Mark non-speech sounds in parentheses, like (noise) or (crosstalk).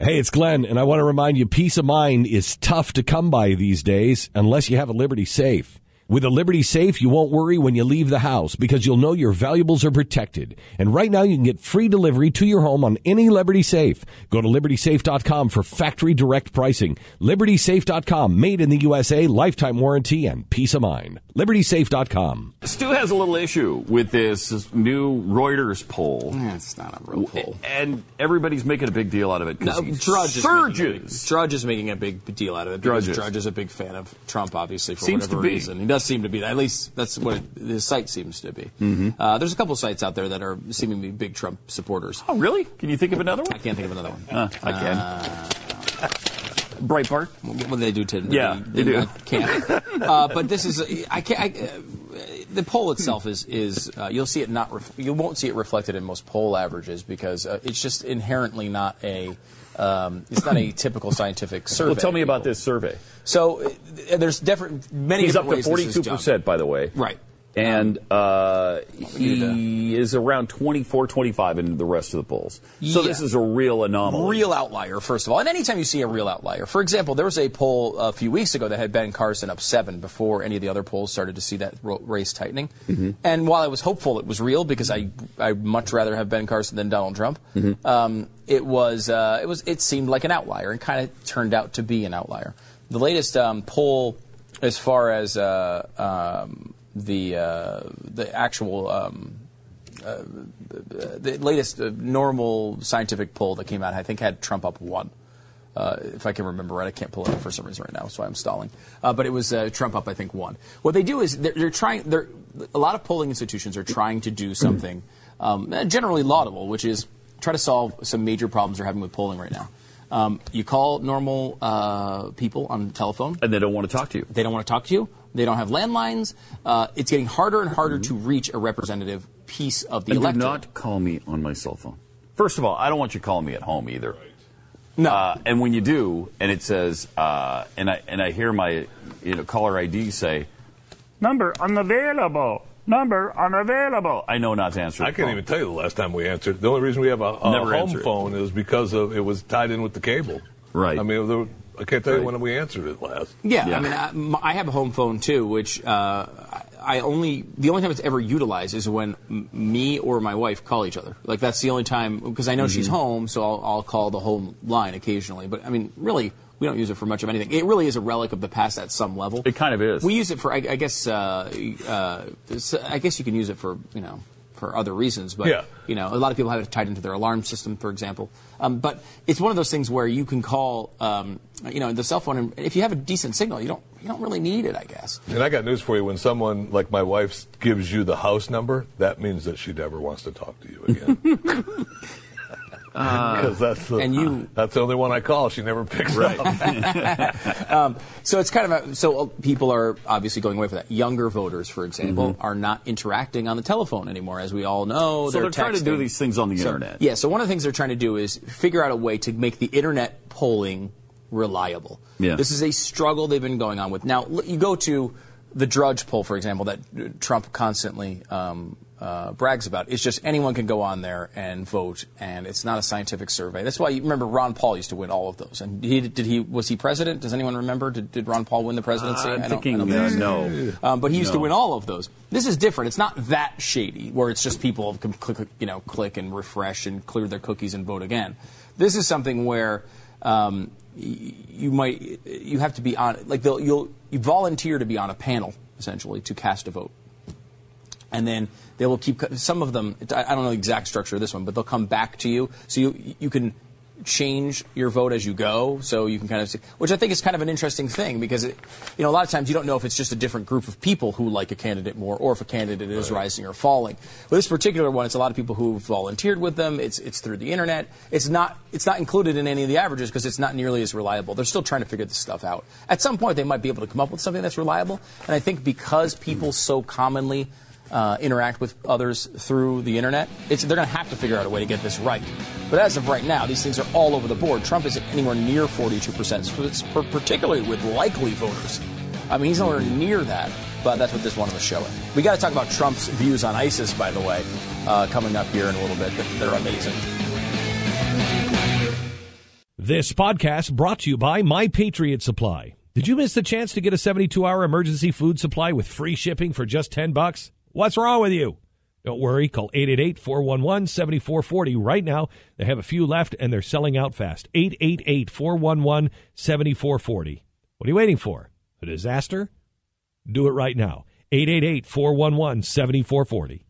Hey, it's Glenn, and I want to remind you peace of mind is tough to come by these days unless you have a Liberty safe. With a Liberty safe, you won't worry when you leave the house because you'll know your valuables are protected. And right now you can get free delivery to your home on any Liberty safe. Go to libertysafe.com for factory direct pricing. libertysafe.com, made in the USA, lifetime warranty and peace of mind. libertysafe.com. Stu has a little issue with this new Reuters poll. That's not a real poll. And everybody's making a big deal out of it No, because Drudge is, making a big. Drudge is making a big deal out of it. Drudge is. Drudge is a big fan of Trump, obviously, for Seems whatever to be. reason. He does seem to be. At least that's what it, his site seems to be. Mm-hmm. Uh, there's a couple sites out there that are seeming to be big Trump supporters. Oh, really? Can you think of another one? I can't think of another one. Uh, I can. Breitbart. What do they do to Yeah, the, they do. Can't. (laughs) uh, but this is I can't. I, uh, the poll itself is is uh, you'll see it not ref- you won't see it reflected in most poll averages because uh, it's just inherently not a um, it's not a typical scientific survey. Well, tell me about this survey. So uh, there's different many He's up to ways this is forty-two done. percent, by the way. Right. And uh, he is around 24, 25 in the rest of the polls. So Yeah. this is a real anomaly. Real outlier, first of all. And anytime you see a real outlier, for example, there was a poll a few weeks ago that had Ben Carson up seven before any of the other polls started to see that race tightening. And while I was hopeful it was real because I I'd much rather have Ben Carson than Donald Trump, um, it was uh, it was it seemed like an outlier and kind of turned out to be an outlier. The latest um, poll, as far as uh, um, the uh, the actual um, the latest uh, normal scientific poll that came out, I think, had Trump up one. Uh, if I can remember right, I can't pull it up for some reason right now, so I'm stalling. Uh, but it was uh, Trump up, I think, one. What they do is they're, they're trying. They're, a lot of polling institutions are trying to do something um, eh, generally laudable, which is try to solve some major problems they're having with polling right now. Um, you call normal uh, people on the telephone. And they don't want to talk to you. They don't want to talk to you. They don't have landlines. Uh, it's getting harder and harder to reach a representative piece of the And do not call me on my cell phone. First of all, I don't want you calling me at home either. no. Uh, and when you do, and it says, uh, and I and I hear my you know caller ID say, number unavailable, number unavailable. I know not to answer. I the can't phone. even tell you the last time we answered. The only reason we have a, a Never home phone is because of it was tied in with the cable. Right. I mean, there, I can't tell Right. you when we answered it last. Yeah, Yeah. I mean, I have a home phone too, which uh, I only the only time it's ever utilized is when m- me or my wife call each other. Like that's the only time because I know she's home, so I'll, I'll call the home line occasionally. But I mean, really, we don't use it for much of anything. It really is a relic of the past at some level. It kind of is. We use it for, I, I guess, uh, uh, s- I guess you can use it for, you know, for other reasons. But Yeah. you know, a lot of people have it tied into their alarm system, for example. Um, but it's one of those things where you can call, um, you know, the cell phone, and if you have a decent signal, you don't, you don't really need it, I guess. And I got news for you. When someone like my wife gives you the house number, that means that she never wants to talk to you again. (laughs) Because that's the and you- (laughs) that's the only one I call. She never picks up. (laughs) Um, so it's kind of a, so people are obviously going away for that. Younger voters, for example, Mm-hmm. are not interacting on the telephone anymore, as we all know. So they're trying to do these things on the So- internet. Yeah. So one of the things they're trying to do is figure out a way to make the internet polling reliable. Yeah. This is a struggle they've been going on with. Now you go to the Drudge poll, for example, that uh, Trump constantly. Um, uh, brags about. It's just anyone can go on there and vote, and it's not a scientific survey. That's why you remember Ron Paul used to win all of those. And he did he was he president? Does anyone remember? Did, did Ron Paul win the presidency? I'm I don't- I thinking uh, no. Um, but he used to win all of those. This is different. It's not that shady, where it's just people can click, you know, click and refresh and clear their cookies and vote again. This is something where um, you might you have to be on like they'll, you'll you volunteer to be on a panel essentially to cast a vote and then they will keep some of them. I don't know the exact structure of this one, but they'll come back to you, so you you can change your vote as you go. So you can kind of, see, which I think is kind of an interesting thing because it, you know a lot of times you don't know if it's just a different group of people who like a candidate more, or if a candidate is rising or falling. But this particular one, it's a lot of people who volunteered with them. It's it's through the internet. It's not it's not included in any of the averages because it's not nearly as reliable. They're still trying to figure this stuff out. At some point, they might be able to come up with something that's reliable. And I think because people so commonly uh, interact with others through the internet, it's, they're going to have to figure out a way to get this right. But as of right now, these things are all over the board. Trump isn't anywhere near 42%, so particularly with likely voters. I mean, he's nowhere near that, but that's what this one was showing. We got to talk about Trump's views on ISIS, by the way, uh, coming up here in a little bit. They're amazing. This podcast brought to you by My Patriot Supply. Did you miss the chance to get a 72-hour emergency food supply with free shipping for just 10 bucks? What's wrong with you? Don't worry, call 888-411-7440 right now. They have a few left and they're selling out fast. 888-411-7440. What are you waiting for? A disaster? Do it right now. 888-411-7440.